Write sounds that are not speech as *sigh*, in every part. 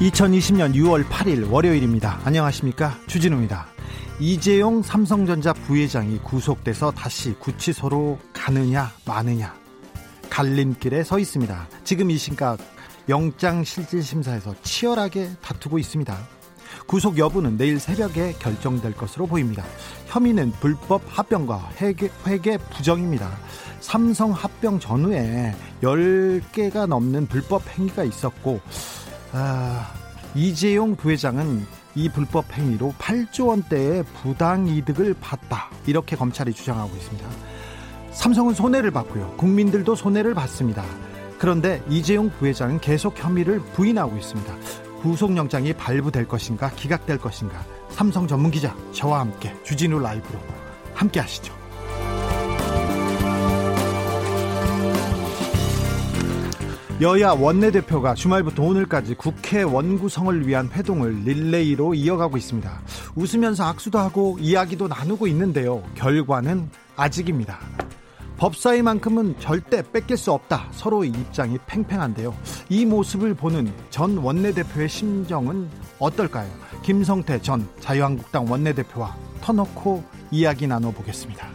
2020년 6월 8일 월요일입니다. 안녕하십니까? 주진우입니다. 이재용 삼성전자 부회장이 구속돼서 다시 구치소로 가느냐 마느냐 갈림길에 서 있습니다. 지금 이 시각 영장 실질 심사에서 치열하게 다투고 있습니다. 구속 여부는 내일 새벽에 결정될 것으로 보입니다. 혐의는 불법 합병과 회계, 회계 부정입니다. 삼성 합병 전후에 10개가 넘는 불법 행위가 있었고 아, 이재용 부회장은 이 불법 행위로 8조 원대의 부당 이득을 봤다. 이렇게 검찰이 주장하고 있습니다. 삼성은 손해를 봤고요. 국민들도 손해를 봤습니다. 그런데 이재용 부회장은 계속 혐의를 부인하고 있습니다. 구속영장이 발부될 것인가 기각될 것인가 삼성 전문 기자 저와 함께 주진우 라이브로 함께 하시죠. 여야 원내대표가 주말부터 오늘까지 국회 원구성을 위한 회동을 릴레이로 이어가고 있습니다. 웃으면서 악수도 하고 이야기도 나누고 있는데요. 결과는 아직입니다. 법사위만큼은 절대 뺏길 수 없다. 서로의 입장이 팽팽한데요. 이 모습을 보는 전 원내대표의 심정은 어떨까요? 김성태 전 자유한국당 원내대표와 터놓고 이야기 나눠보겠습니다.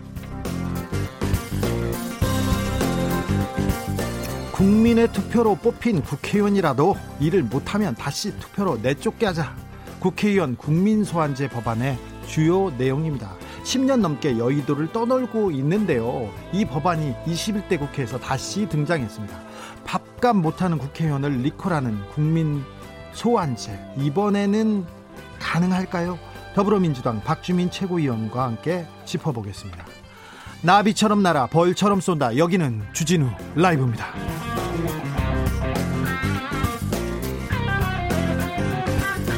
국민의 투표로 뽑힌 국회의원이라도 일을 못하면 다시 투표로 내쫓게 하자. 국회의원 국민소환제 법안의 주요 내용입니다. 10년 넘게 여의도를 떠놀고 있는데요. 이 법안이 21대 국회에서 다시 등장했습니다. 밥값 못하는 국회의원을 리콜하는 국민 소환제. 이번에는 가능할까요? 더불어민주당 박주민 최고위원과 함께 짚어보겠습니다. 나비처럼 날아 벌처럼 쏜다. 여기는 주진우 라이브입니다.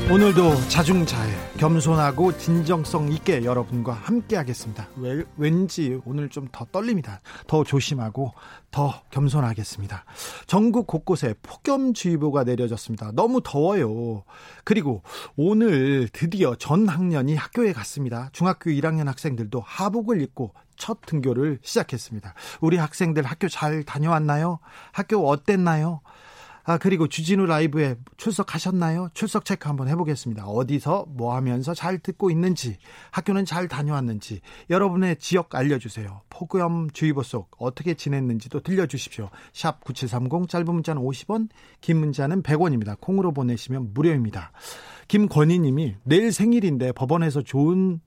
오늘도 자중자애 겸손하고 진정성 있게 여러분과 함께 하겠습니다. 왜, 왠지 오늘 좀 더 떨립니다. 더 조심하고 더 겸손하겠습니다. 전국 곳곳에 폭염주의보가 내려졌습니다. 너무 더워요. 그리고 오늘 드디어 전 학년이 학교에 갔습니다. 중학교 1학년 학생들도 하복을 입고 첫 등교를 시작했습니다. 우리 학생들 학교 잘 다녀왔나요? 학교 어땠나요? 아, 그리고 주진우 라이브에 출석하셨나요? 출석 체크 한번 해보겠습니다. 어디서 뭐 하면서 잘 듣고 있는지, 학교는 잘 다녀왔는지, 여러분의 지역 알려주세요. 폭염 주의보 속 어떻게 지냈는지도 들려주십시오. 샵 9730, 짧은 문자는 50원, 긴 문자는 100원입니다. 콩으로 보내시면 무료입니다. 김권희 님이 내일 생일인데 법원에서 좋은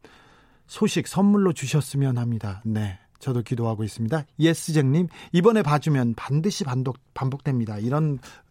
소식 선물로 주셨으면 합니다. 네. 저도 기도하고 있습니다. 예스쟁님, 이번에 봐주면 반드시 반복, 반복됩니다. 이런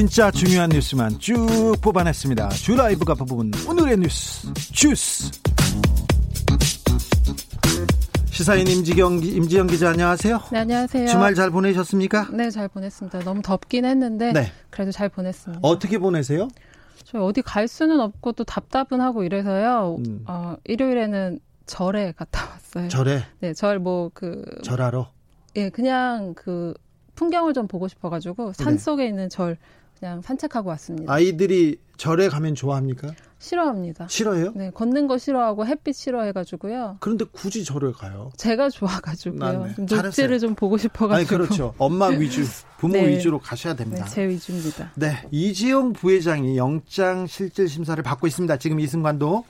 진짜 중요한 뉴스만 쭉 뽑아냈습니다. 주 라이브가 뽑은 오늘의 뉴스 주스. 시사인 임지경 임지영 기자 안녕하세요. 네 안녕하세요. 주말 잘 보내셨습니까? 네 잘 보냈습니다. 너무 덥긴 했는데 네. 그래도 잘 보냈습니다. 어떻게 보내세요? 저 어디 갈 수는 없고 또 답답은 하고 이래서요. 음. 어, 일요일에는 절에 갔다 왔어요. 절에? 네, 절 뭐 그 절하러? 예, 그냥 그 풍경을 좀 보고 싶어가지고 산 네. 속에 있는 절 그냥 산책하고 왔습니다. 아이들이 절에 가면 좋아합니까? 싫어합니다. 싫어해요? 네, 걷는 거 싫어하고 햇빛 싫어해가지고요. 그런데 굳이 절에 가요? 제가 좋아가지고요. 네. 녹지를 좀 보고 싶어가지고. 아니, 그렇죠. 엄마 *laughs* 위주, 부모 네. 위주로 가셔야 됩니다. 네, 제 위주입니다. 네, 이지용 부회장이 영장 실질 심사를 받고 있습니다. 지금 이 순간도.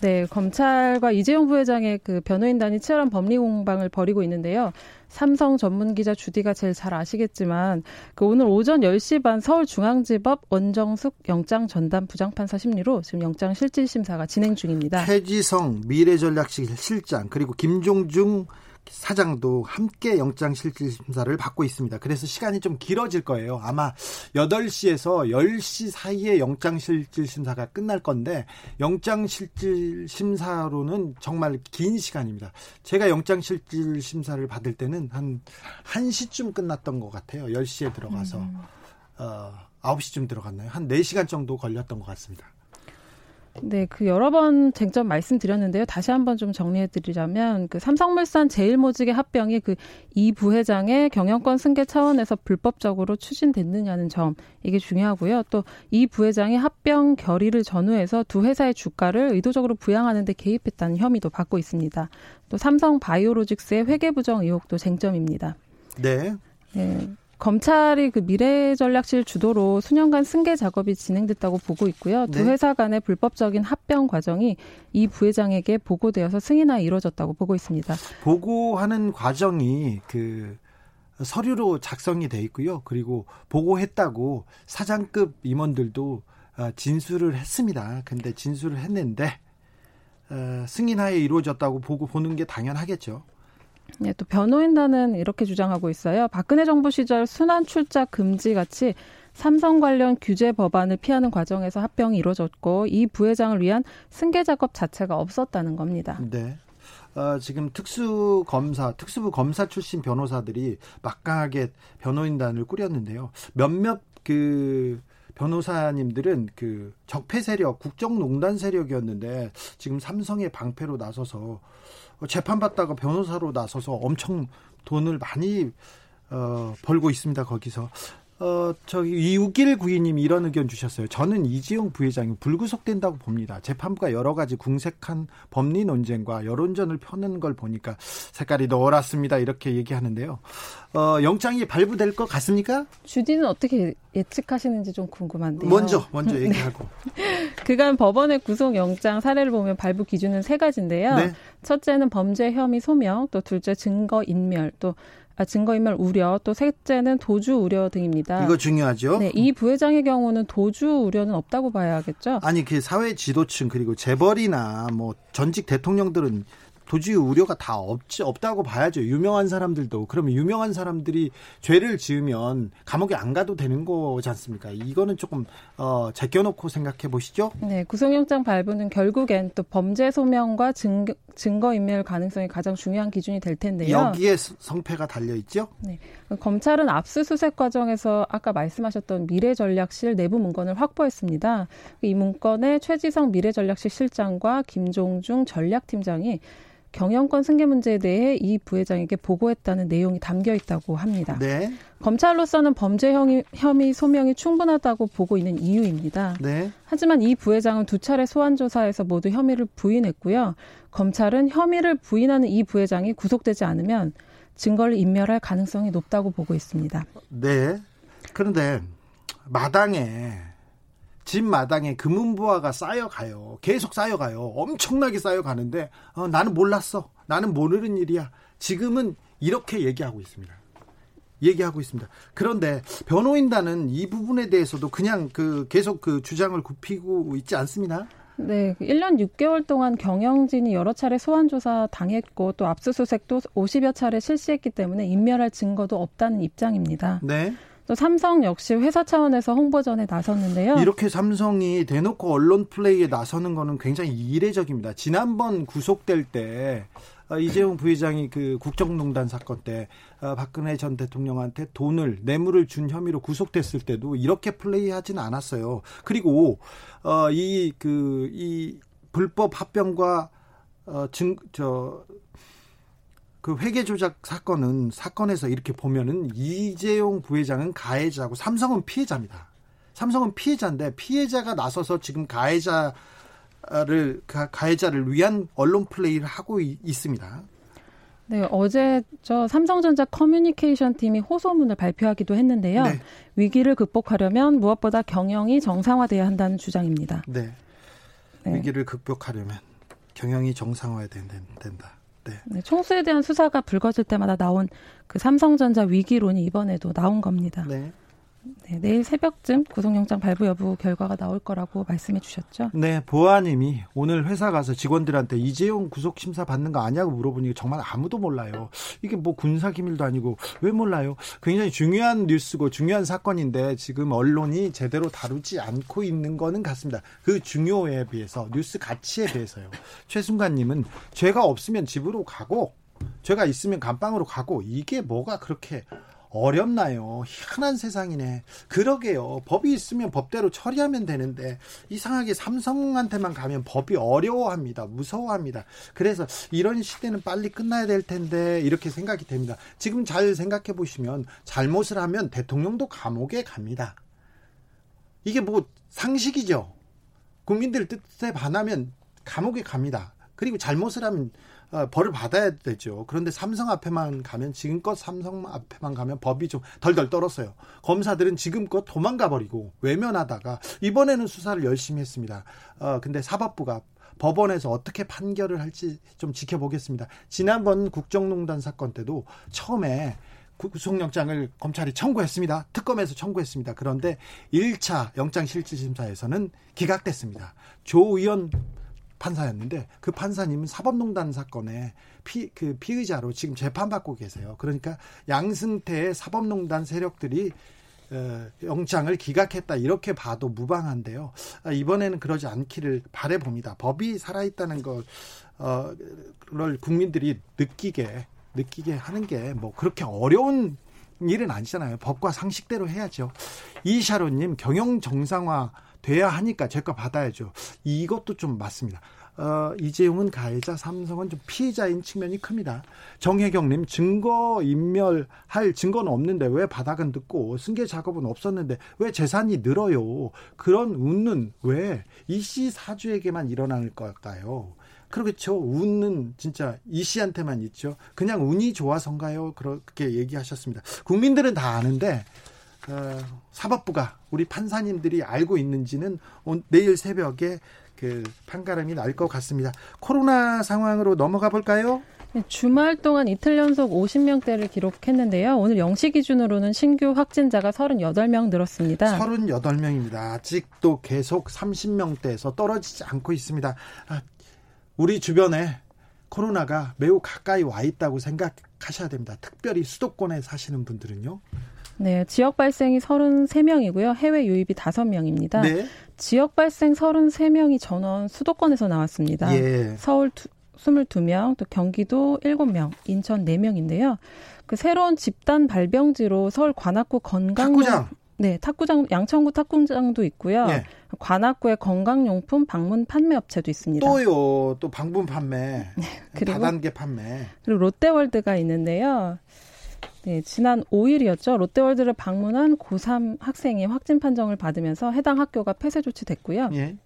네, 검찰과 이재용 부회장의 그 변호인단이 치열한 법리 공방을 벌이고 있는데요. 삼성 전문 기자 주디가 제일 잘 아시겠지만 그 오늘 오전 10시 반 서울중앙지법 원정숙 영장 전담 부장판사 심리로 지금 영장 실질 심사가 진행 중입니다. 최지성 미래전략실 실장 그리고 김종중 사장도 함께 영장실질심사를 받고 있습니다. 그래서 시간이 좀 길어질 거예요. 아마 8시에서 10시 사이에 영장실질심사가 끝날 건데 영장실질심사로는 정말 긴 시간입니다. 제가 영장실질심사를 받을 때는 한 1시쯤 끝났던 것 같아요. 10시에 들어가서. 음. 어, 9시쯤 들어갔나요? 한 4시간 정도 걸렸던 것 같습니다. 네, 그 여러 번 쟁점 말씀드렸는데요. 다시 한번 좀 정리해드리자면 그 삼성물산 제일모직의 합병이 그 이 부회장의 경영권 승계 차원에서 불법적으로 추진됐느냐는 점 이게 중요하고요. 또 이 부회장이 합병 결의를 전후해서 두 회사의 주가를 의도적으로 부양하는 데 개입했다는 혐의도 받고 있습니다. 또 삼성 바이오로직스의 회계 부정 의혹도 쟁점입니다. 네. 네. 검찰이 그 미래 전략실 주도로 수년간 승계 작업이 진행됐다고 보고 있고요. 두 네. 회사 간의 불법적인 합병 과정이 이 부회장에게 보고되어서 승인하 이루어졌다고 보고 있습니다. 보고하는 과정이 그 서류로 작성이 돼 있고요. 그리고 보고했다고 사장급 임원들도 어, 진술을 했습니다. 근데 진술을 했는데 어, 승인하에 이루어졌다고 보고 보는 게 당연하겠죠. 네, 또 변호인단은 이렇게 주장하고 있어요. 박근혜 정부 시절 순환 출자 금지 같이 삼성 관련 규제 법안을 피하는 과정에서 합병이 이루어졌고 이 부회장을 위한 승계 작업 자체가 없었다는 겁니다. 네. 어, 지금 특수 검사, 특수부 검사 출신 변호사들이 막강하게 변호인단을 꾸렸는데요. 몇몇 그 변호사님들은 그 적폐 세력, 국정농단 세력이었는데 지금 삼성의 방패로 나서서 재판받다가 변호사로 나서서 엄청 돈을 많이 어, 벌고 있습니다. 거기서. 어, 저기 6일9이님이 이런 의견 주셨어요. 저는 이지용 부회장이 불구속된다고 봅니다. 재판부가 여러 가지 궁색한 법리 논쟁과 여론전을 펴는 걸 보니까 색깔이 노랗습니다. 이렇게 얘기하는데요. 어, 영장이 발부될 것 같습니까? 주디는 어떻게 예측하시는지 좀 궁금한데요. 먼저 먼저 얘기하고. *laughs* 그간 법원의 구속 영장 사례를 보면 발부 기준은 세 가지인데요. 네. 첫째는 범죄 혐의 소명, 또 둘째 증거 인멸, 또 아, 증거인멸 우려, 또 셋째는 도주 우려 등입니다. 이거 중요하죠. 네, 이 부회장의 경우는 도주 우려는 없다고 봐야겠죠. 아니 그 사회 지도층 그리고 재벌이나 뭐 전직 대통령들은 도저히 우려가 다 없지 없다고 봐야죠. 유명한 사람들도 그러면 유명한 사람들이 죄를 지으면 감옥에 안 가도 되는 거지 않습니까? 이거는 조금 어, 제껴놓고 생각해 보시죠. 네, 구속영장 발부는 결국엔 또 범죄 소명과 증거, 증거 인멸 가능성이 가장 중요한 기준이 될 텐데요. 여기에 성패가 달려 있죠. 네, 검찰은 압수수색 과정에서 아까 말씀하셨던 미래전략실 내부 문건을 확보했습니다. 이 문건에 최지성 미래전략실 실장과 김종중 전략팀장이 경영권 승계 문제에 대해 이 부회장에게 보고했다는 내용이 담겨 있다고 합니다. 네. 검찰로서는 범죄 혐의, 혐의 소명이 충분하다고 보고 있는 이유입니다. 네. 하지만 이 부회장은 두 차례 소환 조사에서 모두 혐의를 부인했고요. 검찰은 혐의를 부인하는 이 부회장이 구속되지 않으면 증거를 인멸할 가능성이 높다고 보고 있습니다. 네. 그런데 마당에 집 마당에 금은부화가 쌓여가요. 계속 쌓여가요. 엄청나게 쌓여가는데 어, 나는 몰랐어. 나는 모르는 일이야. 지금은 이렇게 얘기하고 있습니다. 얘기하고 있습니다. 그런데 변호인단은 이 부분에 대해서도 그냥 그 계속 그 주장을 굽히고 있지 않습니다. 네, 1년 그 6개월 동안 경영진이 여러 차례 소환 조사 당했고 또 압수수색도 50여 차례 실시했기 때문에 인멸할 증거도 없다는 입장입니다. 네. 또 삼성 역시 회사 차원에서 홍보전에 나섰는데요. 이렇게 삼성이 대놓고 언론 플레이에 나서는 거는 굉장히 이례적입니다. 지난번 구속될 때 어, 이재용 부회장이 그 국정농단 사건 때 어, 박근혜 전 대통령한테 돈을 뇌물을 준 혐의로 구속됐을 때도 이렇게 플레이하지는 않았어요. 그리고 어, 이 그이 그, 이 불법 합병과 어 증 저 그 회계 조작 사건은 사건에서 이렇게 보면은 이재용 부회장은 가해자고 삼성은 피해자입니다. 삼성은 피해자인데 피해자가 나서서 지금 가해자를 가해자를 위한 언론 플레이를 하고 있습니다. 네, 어제 저 삼성전자 커뮤니케이션 팀이 호소문을 발표하기도 했는데요. 네. 위기를 극복하려면 무엇보다 경영이 정상화돼야 한다는 주장입니다. 네. 네. 위기를 극복하려면 경영이 정상화해야 된다. 네. 네. 총수에 대한 수사가 불거질 때마다 나온 그 삼성전자 위기론이 이번에도 나온 겁니다. 네. 네, 내일 새벽쯤 구속영장 발부 여부 결과가 나올 거라고 말씀해 주셨죠. 네, 보아님이 오늘 회사 가서 직원들한테 이재용 구속 심사 받는 거 아냐고 물어보니 정말 아무도 몰라요. 이게 뭐 군사 기밀도 아니고 왜 몰라요? 굉장히 중요한 뉴스고 중요한 사건인데 지금 언론이 제대로 다루지 않고 있는 거는 같습니다. 그 중요에 비해서 뉴스 가치에 비해서요. 최순관님은 죄가 없으면 집으로 가고 죄가 있으면 감방으로 가고 이게 뭐가 그렇게 어렵나요? 희한한 세상이네. 그러게요. 법이 있으면 법대로 처리하면 되는데 이상하게 삼성한테만 가면 법이 어려워합니다. 무서워합니다. 그래서 이런 시대는 빨리 끝나야 될 텐데 이렇게 생각이 됩니다. 지금 잘 생각해 보시면 잘못을 하면 대통령도 감옥에 갑니다. 이게 뭐 상식이죠. 국민들 뜻에 반하면 감옥에 갑니다. 그리고 잘못을 하면 어, 벌을 받아야 되죠. 그런데 삼성 앞에만 가면 지금껏 삼성 앞에만 가면 법이 좀 덜덜 떨었어요. 검사들은 지금껏 도망가 버리고 외면하다가 이번에는 수사를 열심히 했습니다. 어 근데 사법부가 법원에서 어떻게 판결을 할지 좀 지켜보겠습니다. 지난번 국정농단 사건 때도 처음에 구속영장을 검찰이 청구했습니다. 특검에서 청구했습니다. 그런데 1차 영장실질심사에서는 기각됐습니다. 조 의원 판사였는데 그 판사님은 사법농단 사건의 피, 그 피의자로 지금 재판받고 계세요. 그러니까 양승태의 사법농단 세력들이 어, 영장을 기각했다 이렇게 봐도 무방한데요. 아, 이번에는 그러지 않기를 바래 봅니다. 법이 살아있다는 걸 어, 국민들이 느끼게 느끼게 하는 게 뭐 그렇게 어려운 일은 아니잖아요. 법과 상식대로 해야죠. 이샤로님 경영 정상화 돼야 하니까 제거 받아야죠. 이것도 좀 맞습니다. 어, 이재용은 가해자, 삼성은 좀 피의자인 측면이 큽니다. 정혜경님 증거 인멸할 증거는 없는데 왜 바닥은 듣고 승계 작업은 없었는데 왜 재산이 늘어요? 그런 운은 왜 이씨 사주에게만 일어날 걸까요? 그렇죠. 운은 진짜 이 씨한테만 있죠. 그냥 운이 좋아서인가요? 그렇게 얘기하셨습니다. 국민들은 다 아는데 어, 사법부가 우리 판사님들이 알고 있는지는 내일 새벽에 그 판가름이 날 것 같습니다. 코로나 상황으로 넘어가 볼까요? 네, 주말 동안 이틀 연속 50명대를 기록했는데요. 오늘 0시 기준으로는 신규 확진자가 38명 늘었습니다. 38명입니다. 아직도 계속 30명대에서 떨어지지 않고 있습니다. 아, 우리 주변에 코로나가 매우 가까이 와 있다고 생각하셔야 됩니다. 특별히 수도권에 사시는 분들은요. 네, 지역 발생이 33명이고요. 해외 유입이 5명입니다. 네. 지역 발생 33명이 전원 수도권에서 나왔습니다. 예. 서울 22명, 또 경기도 7명, 인천 4명인데요. 그 새로운 집단 발병지로 서울 관악구 건강 탁구장 네, 탁구장 양천구 탁구장도 있고요. 예. 관악구에 건강용품 방문 판매 업체도 있습니다. 또요, 또 방문 판매, 네, 그리고 다단계 판매. 그리고 롯데월드가 있는데요. 네, 지난 5일이었죠. 롯데월드를 방문한 고3 학생이 확진 판정을 받으면서 해당 학교가 폐쇄 조치됐고요. 예.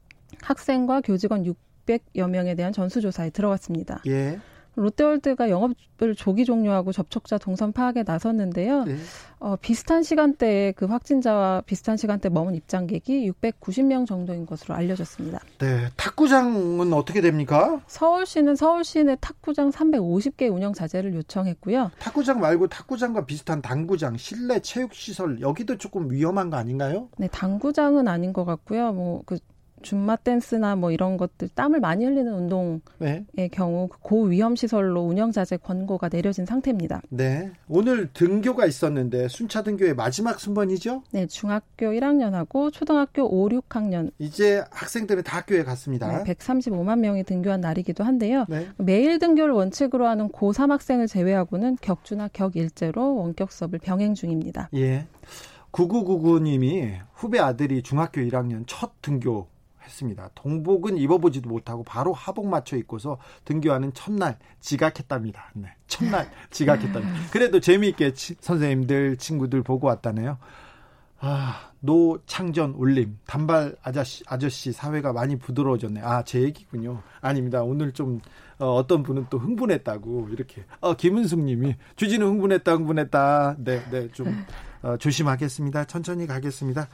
학생과 교직원 600여 명에 대한 전수조사에 들어갔습니다. 예. 롯데월드가 영업을 조기 종료하고 접촉자 동선 파악에 나섰는데요. 네. 어, 비슷한 시간대에 그 확진자와 비슷한 시간대 머문 입장객이 690명 정도인 것으로 알려졌습니다. 네, 탁구장은 어떻게 됩니까? 서울시는 서울시 내 탁구장 350개 운영 자재를 요청했고요. 탁구장 말고 탁구장과 비슷한 당구장, 실내 체육 시설 여기도 조금 위험한 거 아닌가요? 네, 당구장은 아닌 것 같고요. 뭐 그 줌마 댄스나 뭐 이런 것들 땀을 많이 흘리는 운동의 네. 경우 그 고위험 시설로 운영 자재 권고가 내려진 상태입니다. 네. 오늘 등교가 있었는데 순차 등교의 마지막 순번이죠? 네, 중학교 1학년하고 초등학교 5, 6학년 이제 학생들은 다 학교에 갔습니다. 네, 135만 명이 등교한 날이기도 한데요. 네. 매일 등교를 원칙으로 하는 고3 학생을 제외하고는 격주나 격일제로 원격 수업을 병행 중입니다. 예. 9999님이 후배 아들이 중학교 1학년 첫 등교 했습니다. 동복은 입어보지도 못하고 바로 하복 맞춰 입고서 등교하는 첫날 지각했답니다. 네, 첫날 *laughs* 지각했답니다. 그래도 재미있게 치, 선생님들 친구들 보고 왔다네요. 아, 노창전 올림 단발 아저씨 아저씨 사회가 많이 부드러워졌네. 아, 제 얘기군요. 아닙니다. 오늘 좀 어, 어떤 분은 또 흥분했다고 이렇게 어, 김은숙 님이 주진우 흥분했다 흥분했다. 네, 네. 좀 어, 조심하겠습니다. 천천히 가겠습니다.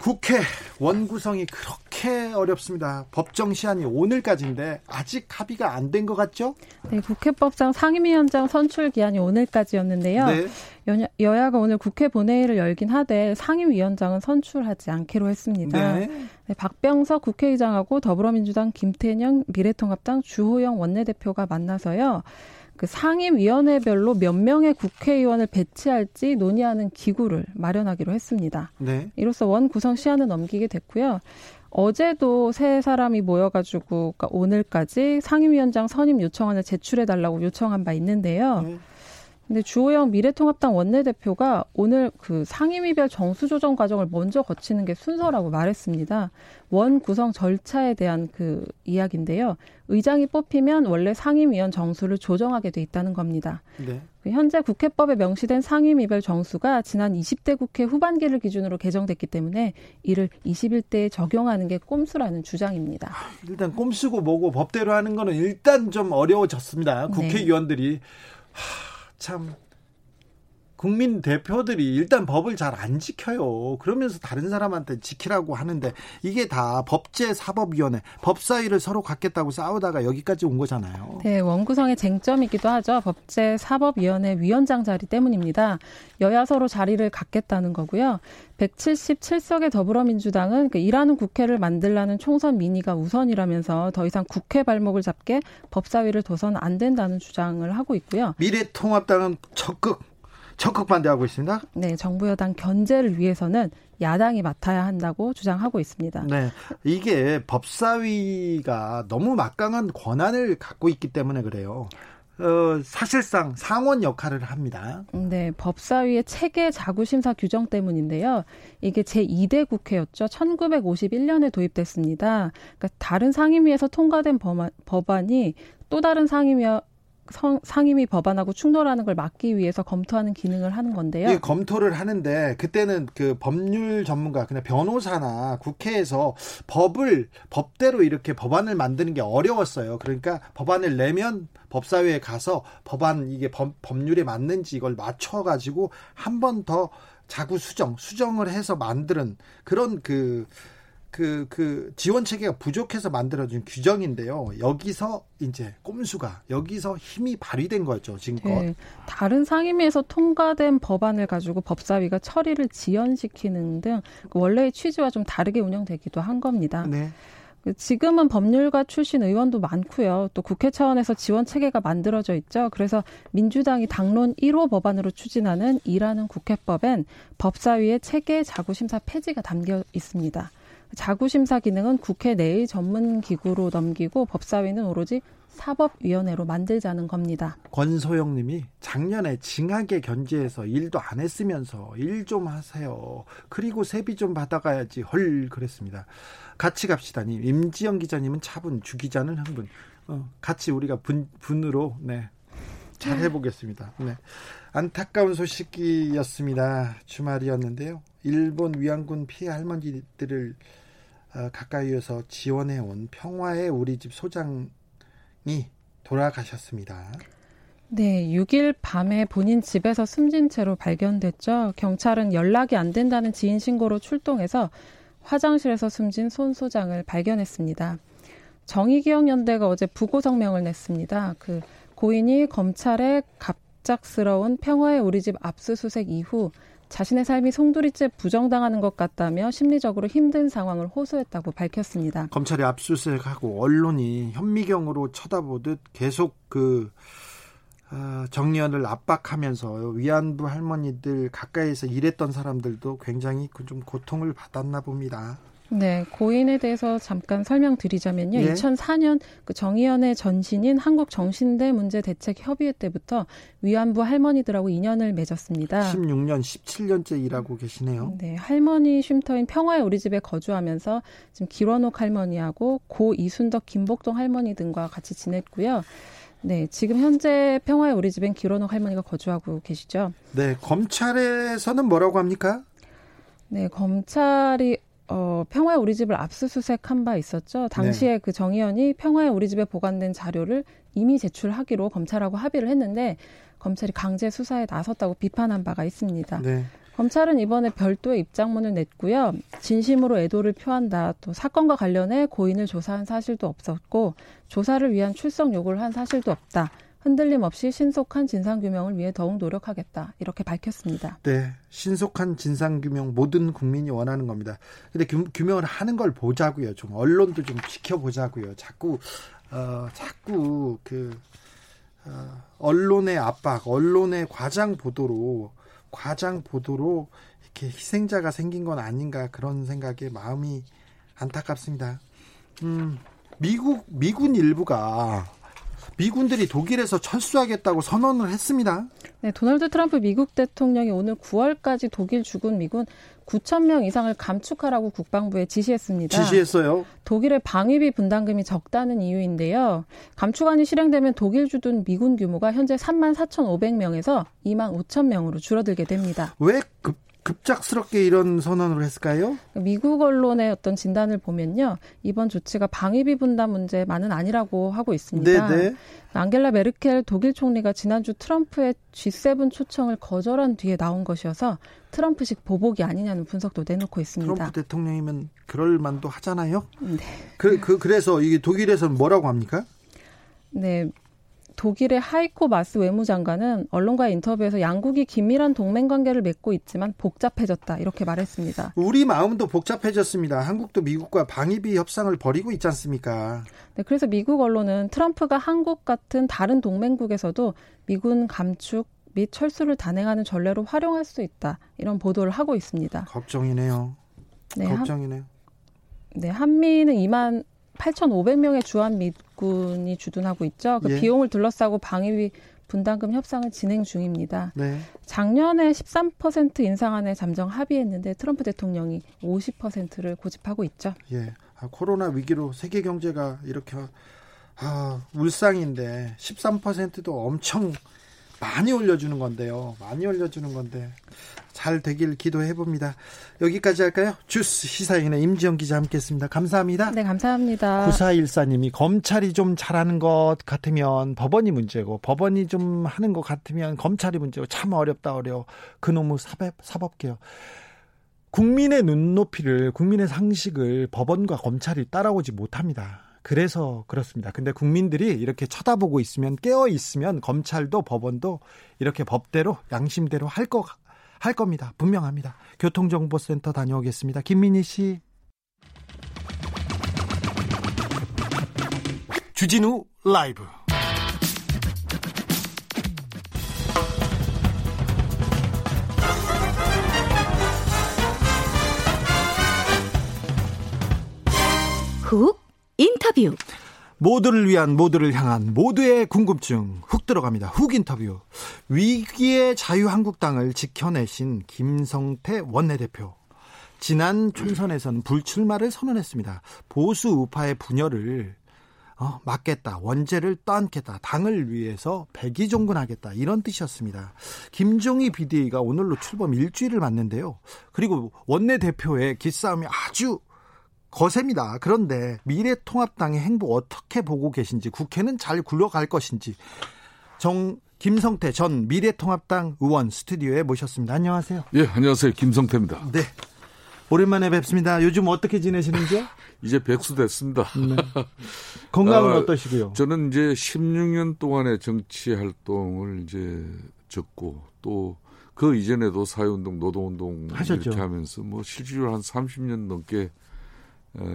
국회 원구성이 그렇게 어렵습니다. 법정 시한이 오늘까지인데 아직 합의가 안 된 것 같죠? 네, 국회법상 상임위원장 선출 기한이 오늘까지였는데요. 네. 여야 가 오늘 국회 본회의를 열긴 하되 상임위원장은 선출하지 않기로 했습니다. 네. 네, 박병석 국회의장하고 더불어민주당 김태년 미래통합당 주호영 원내대표가 만나서요. 그 상임위원회별로 몇 명의 국회의원을 배치할지 논의하는 기구를 마련하기로 했습니다. 네. 이로써 원 구성 시한은 넘기게 됐고요. 어제도 세 사람이 모여가지고 그러니까 오늘까지 상임위원장 선임 요청안을 제출해달라고 요청한 바 있는데요. 네. 근데 주호영 미래통합당 원내대표가 오늘 그 상임위별 정수 조정 과정을 먼저 거치는 게 순서라고 말했습니다. 원 구성 절차에 대한 그 이야기인데요. 의장이 뽑히면 원래 상임위원 정수를 조정하게 돼 있다는 겁니다. 네. 그 현재 국회법에 명시된 상임위별 정수가 지난 20대 국회 후반기를 기준으로 개정됐기 때문에 이를 21대에 적용하는 게 꼼수라는 주장입니다. 아, 일단 꼼수고 뭐고 법대로 하는 거는 일단 좀 어려워졌습니다. 네. 국회의원들이 네. 참 국민 대표들이 일단 법을 잘 안 지켜요. 그러면서 다른 사람한테 지키라고 하는데 이게 다 법제 사법위원회, 법사위를 서로 갖겠다고 싸우다가 여기까지 온 거잖아요. 네, 원구성의 쟁점이기도 하죠. 법제 사법위원회 위원장 자리 때문입니다. 여야 서로 자리를 갖겠다는 거고요. 177석의 더불어민주당은 그 일하는 국회를 만들라는 총선 민의가 우선이라면서 더 이상 국회 발목을 잡게 법사위를 둬선 안 된다는 주장을 하고 있고요. 미래통합당은 적극 적극 반대하고 있습니다. 네, 정부 여당 견제를 위해서는 야당이 맡아야 한다고 주장하고 있습니다. 네. 이게 법사위가 너무 막강한 권한을 갖고 있기 때문에 그래요. 어, 사실상 상원 역할을 합니다. 네, 법사위의 체계 자구심사 규정 때문인데요. 이게 제2대 국회였죠. 1951년에 도입됐습니다. 그러니까 다른 상임위에서 통과된 법안, 법안이 또 다른 상임위 성, 상임위 법안하고 충돌하는 걸 막기 위해서 검토하는 기능을 하는 건데요. 예, 검토를 하는데 그때는 그 법률 전문가 그냥 변호사나 국회에서 법을 법대로 이렇게 법안을 만드는 게 어려웠어요. 그러니까 법안을 내면 법사위에 가서 법안 이게 법, 법률에 맞는지 이걸 맞춰 가지고 한 번 더 자구 수정, 수정을 해서 만드는 그런 그 그, 그 지원 체계가 부족해서 만들어진 규정인데요. 여기서 이제 꼼수가 여기서 힘이 발휘된 거죠, 지금껏. 네, 다른 상임위에서 통과된 법안을 가지고 법사위가 처리를 지연시키는 등그 원래의 취지와 좀 다르게 운영되기도 한 겁니다. 네. 그 지금은 법률가 출신 의원도 많고요. 또 국회 차원에서 지원 체계가 만들어져 있죠. 그래서 민주당이 당론 1호 법안으로 추진하는 일하는 국회법엔 법사위의 체계 자구심사 폐지가 담겨 있습니다. 자구심사 기능은 국회 내의 전문 기구로 넘기고 법사위는 오로지 사법위원회로 만들자는 겁니다. 권소영 님이 작년에 징하게 견제해서 일도 안 했으면서 일 좀 하세요. 그리고 세비 좀 받아가야지. 헐, 그랬습니다. 같이 갑시다 님. 임지영 기자님은 차분, 주 기자는 흥분. 어, 같이 우리가 분, 분으로, 네. 잘 해보겠습니다. 네. 안타까운 소식이었습니다. 주말이었는데요. 일본 위안군 피해 할머니들을 어, 가까이에서 지원해온 평화의 우리 집 소장이 돌아가셨습니다. 네, 6일 밤에 본인 집에서 숨진 채로 발견됐죠. 경찰은 연락이 안 된다는 지인 신고로 출동해서 화장실에서 숨진 손 소장을 발견했습니다. 정의기억연대가 어제 부고 성명을 냈습니다. 그 고인이 검찰의 갑작스러운 평화의 우리 집 압수수색 이후 자신의 삶이 송두리째 부정당하는 것 같다며 심리적으로 힘든 상황을 호소했다고 밝혔습니다. 검찰이 압수수색하고 언론이 현미경으로 쳐다보듯 계속 그 어, 정리원을 압박하면서 위안부 할머니들 가까이서 일했던 사람들도 굉장히 그좀 고통을 받았나 봅니다. 네, 고인에 대해서 잠깐 설명드리자면요. 예? 2004년 그 정의연의 전신인 한국 정신대 문제 대책 협의회 때부터 위안부 할머니들하고 인연을 맺었습니다. 16년, 17년째 일하고 계시네요. 네, 할머니 쉼터인 평화의 우리 집에 거주하면서 지금 기원옥 할머니하고 고 이순덕 김복동 할머니 등과 같이 지냈고요. 네, 지금 현재 평화의 우리 집엔 기원옥 할머니가 거주하고 계시죠. 네, 검찰에서는 뭐라고 합니까? 네, 검찰이 어, 평화의 우리 집을 압수수색한 바 있었죠. 당시에 네. 그 정의원이 평화의 우리 집에 보관된 자료를 이미 제출하기로 검찰하고 합의를 했는데 검찰이 강제 수사에 나섰다고 비판한 바가 있습니다. 네. 검찰은 이번에 별도의 입장문을 냈고요. 진심으로 애도를 표한다. 또 사건과 관련해 고인을 조사한 사실도 없었고 조사를 위한 출석 요구를 한 사실도 없다. 흔들림 없이 신속한 진상규명을 위해 더욱 노력하겠다. 이렇게 밝혔습니다. 네. 신속한 진상규명 모든 국민이 원하는 겁니다. 근데 규, 명을 하는 걸 보자고요. 좀 언론도 좀 지켜보자고요. 자꾸, 어, 자꾸 그, 어, 언론의 압박, 언론의 과장 보도로 과장 보도로 이렇게 희생자가 생긴 건 아닌가 그런 생각에 마음이 안타깝습니다. 음, 미국 미군 일부가 미군들이 독일에서 철수하겠다고 선언을 했습니다. 네, 도널드 트럼프 미국 대통령이 오늘 9월까지 독일 주군 미군 9천 명 이상을 감축하라고 국방부에 지시했습니다. 지시했어요. 독일의 방위비 분담금이 적다는 이유인데요. 감축안이 실행되면 독일 주둔 미군 규모가 현재 3만 4,500명에서 2만 5천 명으로 줄어들게 됩니다. 왜 급, 급작스럽게 이런 선언을 했을까요? 미국 언론의 어떤 진단을 보면요. 이번 조치가 방위비 분담 문제만은 아니라고 하고 있습니다. 네네. 네. 앙겔라 메르켈 독일 총리가 지난주 트럼프의 G7 초청을 거절한 뒤에 나온 것이어서 트럼프식 보복이 아니냐는 분석도 내놓고 있습니다. 트럼프 대통령이면 그럴 만도 하잖아요. 네. 그, 그 그래서 이게 독일에서는 뭐라고 합니까? 네. 독일의 하이코 마스 외무장관은 언론과의 인터뷰에서 양국이 긴밀한 동맹 관계를 맺고 있지만 복잡해졌다 이렇게 말했습니다. 우리 마음도 복잡해졌습니다. 한국도 미국과 방위비 협상을 벌이고 있지 않습니까? 네, 그래서 미국 언론은 트럼프가 한국 같은 다른 동맹국에서도 미군 감축 및 철수를 단행하는 전례로 활용할 수 있다 이런 보도를 하고 있습니다. 걱정이네요. 네, 걱정이네요. 한, 네, 한미는 2만 8,500명의 주한 미 군이 주둔하고 있죠. 그 예. 비용을 둘러싸고 방위비 분담금 협상을 진행 중입니다. 네. 작년에 13% 인상안에 잠정 합의했는데 트럼프 대통령이 50%를 고집하고 있죠. 예. 아, 코로나 위기로 세계 경제가 이렇게 아, 울상인데 13%도 엄청 많이 올려주는 건데요. 많이 올려주는 건데 잘 되길 기도해 봅니다. 여기까지 할까요? 주스 시사인의 임지영 기자 함께했습니다. 감사합니다. 네, 감사합니다. 9414님이 검찰이 좀 잘하는 것 같으면 법원이 문제고 법원이 좀 하는 것 같으면 검찰이 문제고 참 어렵다 어려워. 그놈의 사법, 사법개혁. 국민의 눈높이를 국민의 상식을 법원과 검찰이 따라오지 못합니다. 그래서 그렇습니다. 근데 국민들이 이렇게 쳐다보고 있으면 깨어 있으면 검찰도 법원도 이렇게 법대로 양심대로 할 거 할 겁니다. 분명합니다. 교통정보센터 다녀오겠습니다. 김민희 씨. 주진우 라이브. 훅 인터뷰. 모두를 위한 모두를 향한 모두의 궁금증 훅 들어갑니다. 훅 인터뷰. 위기의 자유한국당을 지켜내신 김성태 원내대표. 지난 총선에서는 불출마를 선언했습니다. 보수 우파의 분열을 어, 막겠다, 원죄를 떠안겠다, 당을 위해서 백이종군하겠다 이런 뜻이었습니다. 김종희 비대위가 오늘로 출범 일주일을 맞는데요. 그리고 원내 대표의 기싸움이 아주 거셉니다. 그런데 미래통합당의 행보 어떻게 보고 계신지 국회는 잘 굴러갈 것인지 정 김성태 전 미래통합당 의원 스튜디오에 모셨습니다. 안녕하세요. 예, 안녕하세요. 김성태입니다. 네. 오랜만에 뵙습니다. 요즘 어떻게 지내시는지요? *laughs* 이제 백수 됐습니다. 네. 건강은 아, 어떠시고요? 저는 이제 16년 동안의 정치 활동을 이제 적고 또 그 이전에도 사회운동, 노동운동 하셨죠. 이렇게 하면서 뭐 실질적으로 한 30년 넘게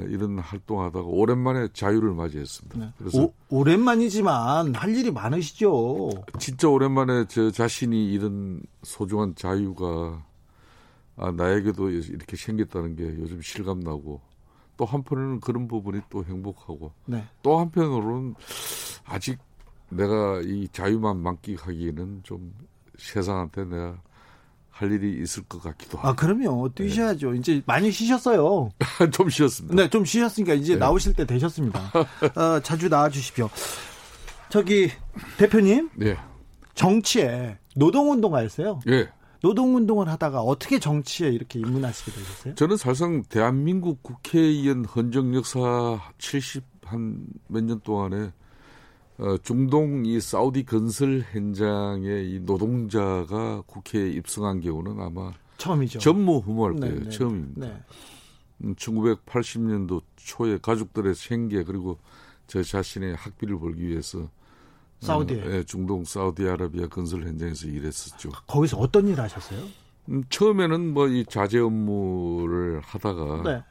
이런 활동하다가 오랜만에 자유를 맞이했습니다. 네. 그래서 오, 오랜만이지만 할 일이 많으시죠. 진짜 오랜만에 저 자신이 이런 소중한 자유가 아, 나에게도 이렇게 생겼다는 게 요즘 실감 나고 또 한편으로는 그런 부분이 또 행복하고 네. 또 한편으로는 아직 내가 이 자유만 만끽하기에는 좀 세상한테 내가 할 일이 있을 것 같기도 하고. 아, 그럼요. 뛰셔야죠. 네. 이제 많이 쉬셨어요. *laughs* 좀 쉬었습니다. 네, 좀 쉬셨으니까 이제 네. 나오실 때 되셨습니다. *laughs* 어, 자주 나와 주십시오. 저기 대표님. 네. 정치에 노동운동가였어요. 예. 노동운동을 하다가 어떻게 정치에 이렇게 입문하시게 되셨어요? 저는 사실상 대한민국 국회의원 헌정 역사 70 한 몇 년 동안에 어, 중동 이 사우디 건설 현장에 이 노동자가 국회에 입성한 경우는 아마 처음이죠. 전무 후무할 네, 때예요. 네. 처음입니다. 네. 음, 1980년도 초에 가족들의 생계 그리고 저 자신의 학비를 벌기 위해서 사우디에. 어, 예, 중동 사우디아라비아 건설 현장에서 일했었죠. 거기서 어떤 일 하셨어요? 음, 처음에는 뭐 이 자재 업무를 하다가 네.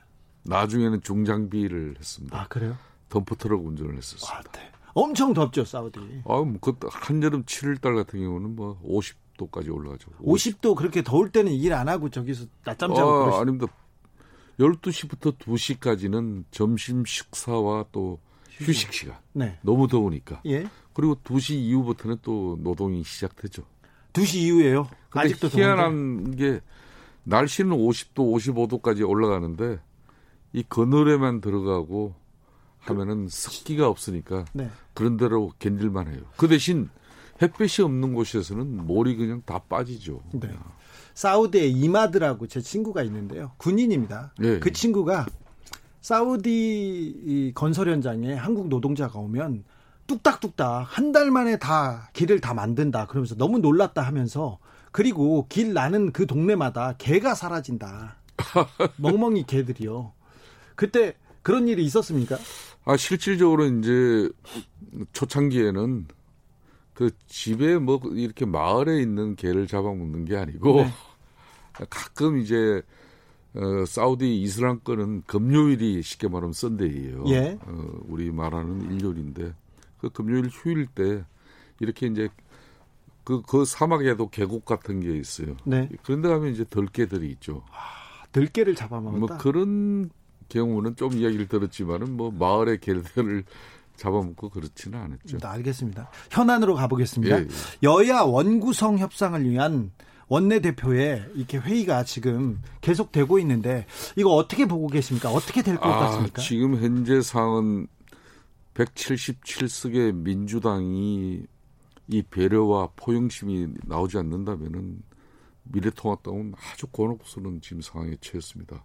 나중에는 중장비를 했습니다. 아 그래요? 덤프트럭 운전을 했었어요. 와, 네. 엄청 덥죠 사우디. 아, 뭐, 그 한여름 7월 달 같은 경우는 뭐 50도까지 올라가죠. 50 도 그렇게 더울 때는 일 안 하고 저기서 낮잠 자고 아, 그러시... 아닙니다. 12시부터 2시까지는 점심 식사와 또 휴식 시간. 네. 너무 더우니까. 예. 그리고 2시 이후부터는 또 노동이 시작되죠. 2시 이후에요. 아직도 더운데. 희한한 게 날씨는 50도, 55도까지 올라가는데 이 그늘에만 들어가고 하면은 습기가 없으니까 네. 그런 대로 견딜만 해요. 그 대신 햇볕이 없는 곳에서는 몰이 그냥 다 빠지죠. 네. 사우디의 이마드라고 제 친구가 있는데요. 군인입니다. 예. 그 친구가 사우디 이 건설 현장에 한국 노동자가 오면 뚝딱뚝딱 한 달 만에 다 길을 다 만든다. 그러면서 너무 놀랐다 하면서 그리고 길 나는 그 동네마다 개가 사라진다. *laughs* 멍멍이 개들이요. 그때 그런 일이 있었습니까? 아, 실질적으로 이제 초창기에는 그 집에 뭐 이렇게 마을에 있는 개를 잡아먹는 게 아니고 네. *laughs* 가끔 이제 어, 사우디 이슬람권은 금요일이 쉽게 말하면 썬데이예요. 예. 어, 우리 말하는 일요일인데 그 금요일 휴일 때 이렇게 이제 그, 그 사막에도 계곡 같은 게 있어요. 네. 그런데 가면 이제 덜개들이 있죠. 들개를 잡아먹었다. 뭐 그런 경우는 좀 이야기를 들었지만은 뭐 마을의 개들을 잡아먹고 그렇지는 않았죠. 네, 알겠습니다. 현안으로 가보겠습니다. 예, 예. 여야 원구성 협상을 위한 원내대표의 이렇게 회의가 지금 계속되고 있는데 이거 어떻게 보고 계십니까? 어떻게 될것 아, 같습니까? 지금 현재 상황은 177석의 민주당이 이 배려와 포용심이 나오지 않는다면은 미래통합당은 아주 곤혹스러운 지금 상황에 처했습니다.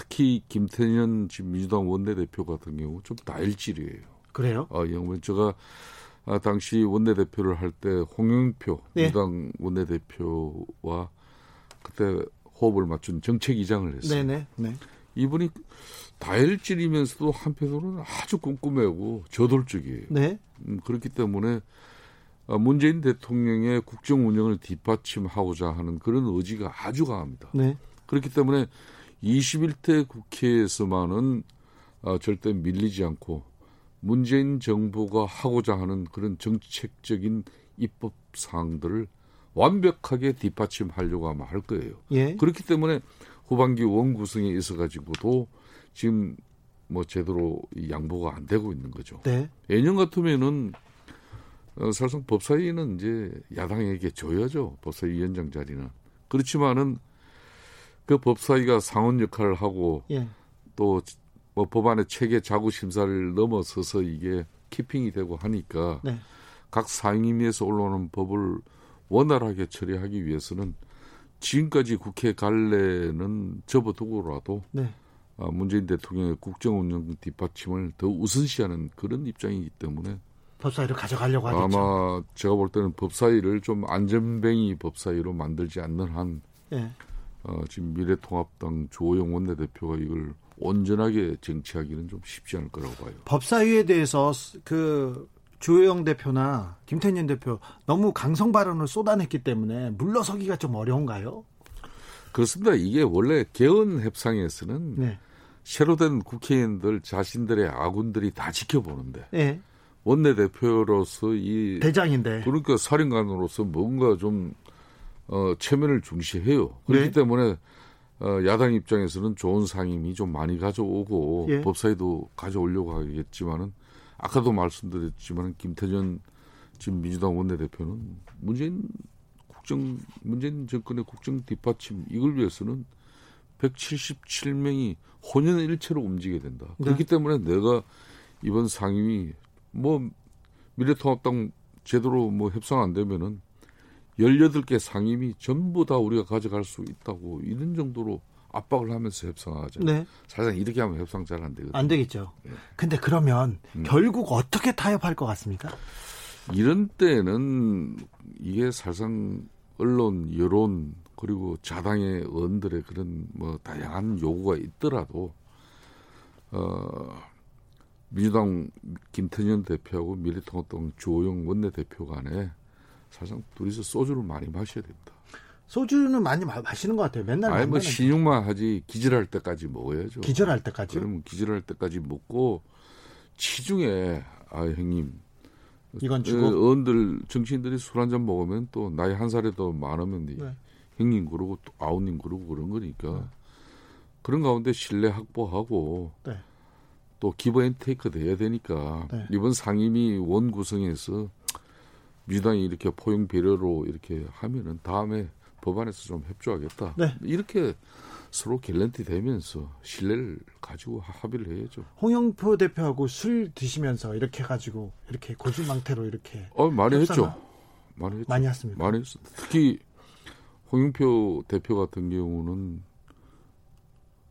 특히 김태년 지금 민주당 원내대표 같은 경우 좀 다일질이에요. 그래요? 아, 영문 제가 아, 당시 원내대표를 할 때 홍영표 네. 민주당 원내대표와 그때 호흡을 맞춘 정책위장을 했어요. 네네. 네. 이분이 다혈질이면서도 한편으로는 아주 꼼꼼하고 저돌적이에요. 네. 음, 그렇기 때문에 아, 문재인 대통령의 국정 운영을 뒷받침하고자 하는 그런 의지가 아주 강합니다. 네. 그렇기 때문에 21대 국회에서만은 아, 절대 밀리지 않고 문재인 정부가 하고자 하는 그런 정책적인 입법 사항들을 완벽하게 뒷받침하려고 아마 할 거예요. 예. 그렇기 때문에 후반기 원구성에 있어 가지고도 지금 뭐 제대로 이 양보가 안 되고 있는 거죠. 네. 예년 같으면은 어, 사실상 법사위는 이제 야당에게 줘야죠. 법사위원장 자리는. 그렇지만은 그 법사위가 상원 역할을 하고 예. 또뭐 법안의 체계 자구 심사를 넘어서서 이게 키핑이 되고 하니까 네. 각 상임위에서 올라오는 법을 원활하게 처리하기 위해서는 지금까지 국회 갈래는 접어두고라도 네. 아, 문재인 대통령의 국정 운영 뒷받침을 더 우선시하는 그런 입장이기 때문에 법사위로 가져가려고 하겠죠. 아마 제가 볼 때는 법사위를 좀 안전뱅이 법사위로 만들지 않는 한 예. 어, 지금 미래통합당 조영 원내대표가 이걸 온전하게 쟁취하기는 좀 쉽지 않을 거라고 봐요. 법사위에 대해서 그 조영 대표나 김태년 대표 너무 강성 발언을 쏟아냈기 때문에 물러서기가 좀 어려운가요? 그렇습니다. 이게 원래 개헌 협상에서는 네. 새로 된 국회의원들 자신들의 아군들이 다 지켜보는데 예. 원내대표로서 이 대장인데. 그러니까 살인관으로서 뭔가 좀 어, 체면을 중시해요. 그렇기 네. 때문에 어, 야당 입장에서는 좋은 상임이 좀 많이 가져오고 예. 법사위도 가져오려고 하겠지만은 아까도 말씀드렸지만 김태전 지금 민주당 원내대표는 문재인 국정 문재인 정권의 국정 뒷받침 이걸 위해서는 177명이 혼연일체로 움직여야 된다. 네. 그렇기 때문에 내가 이번 상임위 뭐 미래통합당 제대로 뭐 협상 안 되면은 18개 상임위 전부 다 우리가 가져갈 수 있다고 이런 정도로 압박을 하면서 협상하죠. 네. 사실상 이렇게 하면 협상 잘 안 되거든요. 안 되겠죠. 근데 그러면 음. 결국 어떻게 타협할 것 같습니까? 이런 때는 이게 사실상 언론, 여론 그리고 자당의 의원들의 그런 뭐 다양한 요구가 있더라도 어 민주당 김태년 대표하고 미래통합당 주호영 원내대표 간에 사실상 둘이서 소주를 많이 마셔야 됩니다. 소주는 많이 마, 마시는 것 같아요. 맨날 아니 뭐 신용만 하지 기절할 때까지 먹어야죠. 기절할 때까지. 그러면 기절할 때까지 먹고 취중에 아 형님 이건 어, 주고. 의원들 정치인들이 술 한 잔 먹으면 또 나이 한 살이 더 많으면 네. 형님 그러고 또 아우님 그러고 그런 거니까 그런 가운데 신뢰 확보하고 네. 또 give and take 돼야 되니까 네. 이번 상임위 원 구성에서 민주당이 이렇게 포용 배려로 이렇게 하면은 다음에 법안에서 좀 협조하겠다. 네. 이렇게 서로 갤런티 되면서 신뢰를 가지고 하- 합의를 해야죠. 홍영표 대표하고 술 드시면서 이렇게 해가지고 이렇게 고주망태로 이렇게 어 많이 했죠. 많이 했죠. 많이 했습니다. 많이 했어. 특히 홍영표 대표 같은 경우는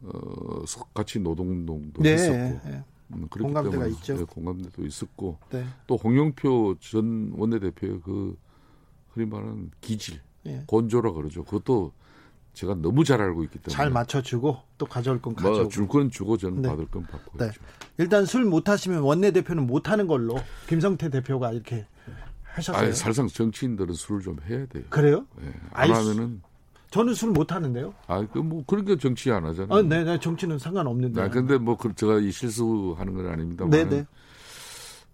어 소- 같이 노동운동도 네, 했었고 네, 공감대가 때문에 있죠. 네, 공감대도 있었고 네, 또 홍영표 전 원내대표의 그 흔히 말하는 기질 예. 곤조라 그러죠. 그것도 제가 너무 잘 알고 있기 때문에 잘 맞춰주고 또 가져올 건 가져오고. 뭐 줄 건 주고 저는 네. 받을 건 받고 네. 일단 술 못하시면 원내 대표는 못하는 걸로 김성태 대표가 이렇게 하셨어요. 아니, 사실상 정치인들은 술을 좀 해야 돼요. 그래요? 예, 안 아이, 하면은 저는 술 못 하는데요. 아, 그 뭐 그러니까 정치 안 하잖아요. 아, 네, 네, 정치는 상관없는데. 아, 근데 뭐 그, 제가 이 실수하는 건 아닙니다만 네, 네,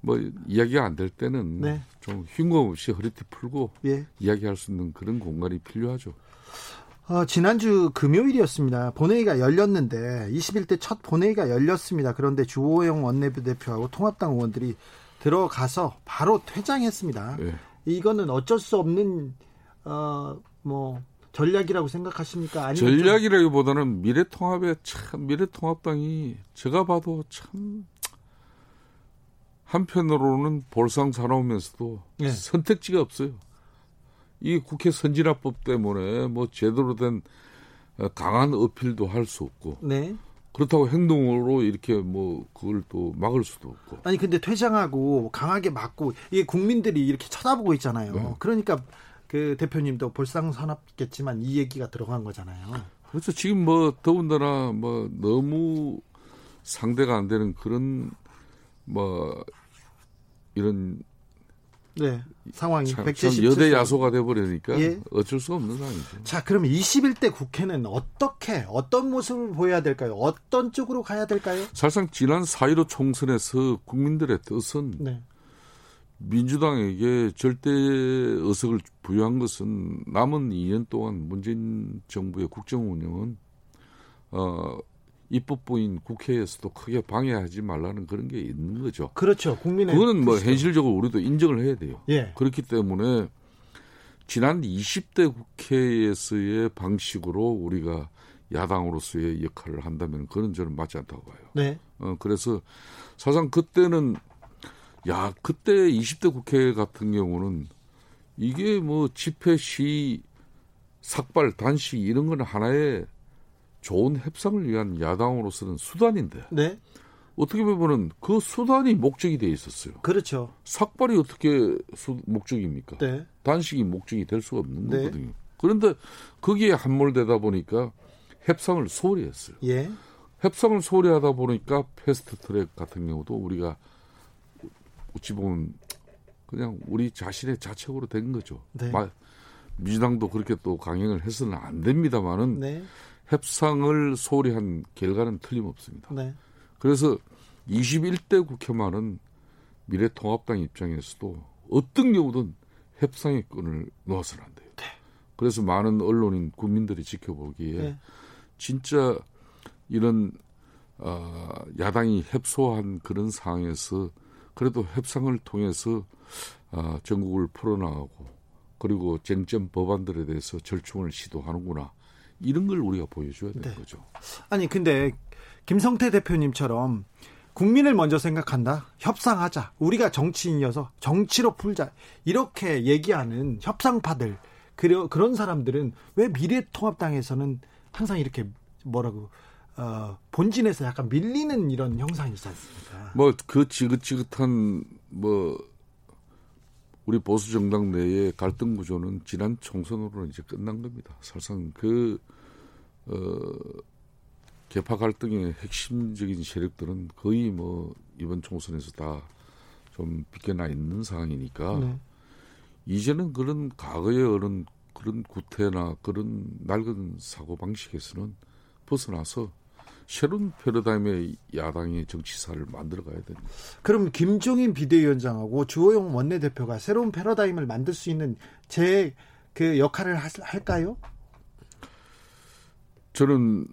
뭐 이야기가 안 될 때는 네. 좀 흉공 없이 허리띠 풀고 예. 이야기할 수 있는 그런 공간이 필요하죠. 어, 지난주 금요일이었습니다. 본회의가 열렸는데 21대 첫 본회의가 열렸습니다. 그런데 주호영 원내대표하고 통합당 의원들이 들어가서 바로 퇴장했습니다. 예. 이거는 어쩔 수 없는 어, 뭐 전략이라고 생각하십니까? 아니면 좀- 전략이라기보다는 미래통합의 참 미래통합당이 제가 봐도 참 한편으로는 볼상사나우면서도 네. 선택지가 없어요. 이 국회 선진화법 때문에 뭐 제대로 된 어, 강한 어필도 할 수 없고 네. 그렇다고 행동으로 이렇게 뭐 그걸 또 막을 수도 없고 아니 근데 퇴장하고 강하게 맞고 이게 국민들이 이렇게 쳐다보고 있잖아요. 네. 그러니까 그 대표님도 볼상사납겠지만 이 얘기가 들어간 거잖아요. 그래서 지금 뭐 더군다나 뭐 너무 상대가 안 되는 그런 뭐 이런 네. 상황이 참, 177. 참 여대 야소가 돼 버리니까 예. 어쩔 수 없는 상황이죠. 자, 그러면 21대 국회는 어떻게 어떤 모습을 보여야 될까요? 어떤 쪽으로 가야 될까요? 사실상 지난 4.15 총선에서 국민들의 뜻은 네. 민주당에게 절대 의석을 부여한 것은 남은 2년 동안 문재인 정부의 국정 운영은 어, 입법부인 국회에서도 크게 방해하지 말라는 그런 게 있는 거죠. 그렇죠. 국민의 그거는 뭐 뜻이죠. 현실적으로 우리도 인정을 해야 돼요. 예. 그렇기 때문에 지난 20대 국회에서의 방식으로 우리가 야당으로서의 역할을 한다면 그건 저는 맞지 않다고 봐요. 네. 어, 그래서 사실상 그때는 야 그때 20대 국회 같은 경우는 이게 뭐 집회 시 삭발 단식 이런 건 하나의 좋은 협상을 위한 야당으로서는 수단인데 네. 어떻게 보면은 그 수단이 목적이 돼 있었어요. 그렇죠. 삭발이 어떻게 수, 목적입니까? 네. 단식이 목적이 될 수가 없는 네. 거거든요. 그런데 거기에 함몰되다 보니까 협상을 소홀히 했어요. 예. 협상을 소홀히 하다 보니까 패스트 트랙 같은 경우도 우리가 어찌 보면 그냥 우리 자신의 자책으로 된 거죠. 네. 마- 민주당도 그렇게 또 강행을 해서는 안 됩니다만은 네. 협상을 소홀히 한 결과는 틀림없습니다. 네. 그래서 21대 국회만은 미래통합당 입장에서도 어떤 경우든 협상의 끈을 놓아서는 안 돼요. 그래서 많은 언론인 국민들이 지켜보기에 네. 진짜 이런 어, 야당이 협소한 그런 상황에서 그래도 협상을 통해서 어, 전국을 풀어나가고 그리고 쟁점 법안들에 대해서 절충을 시도하는구나 이런 걸 우리가 보여줘야 되는 네. 거죠. 아니 근데 김성태 대표님처럼 국민을 먼저 생각한다. 협상하자. 우리가 정치인이어서 정치로 풀자. 이렇게 얘기하는 협상파들 그런 사람들은 왜 미래통합당에서는 항상 이렇게 뭐라고 어, 본진에서 약간 밀리는 이런 형상이 있지 않습니까? 뭐 그 지긋지긋한 뭐 우리 보수 정당 내의 갈등 구조는 지난 총선으로는 이제 끝난 겁니다. 사실상 그 어, 개파 갈등의 핵심적인 세력들은 거의 뭐 이번 총선에서 다 좀 비껴나 있는 상황이니까 네. 이제는 그런 과거의 어른 그런 구태나 그런 낡은 사고 방식에서는 벗어나서 새로운 패러다임의 야당의 정치사를 만들어 가야 됩니다. 그럼 김종인 비대위원장하고 주호영 원내대표가 새로운 패러다임을 만들 수 있는 제 그 역할을 할까요? 저는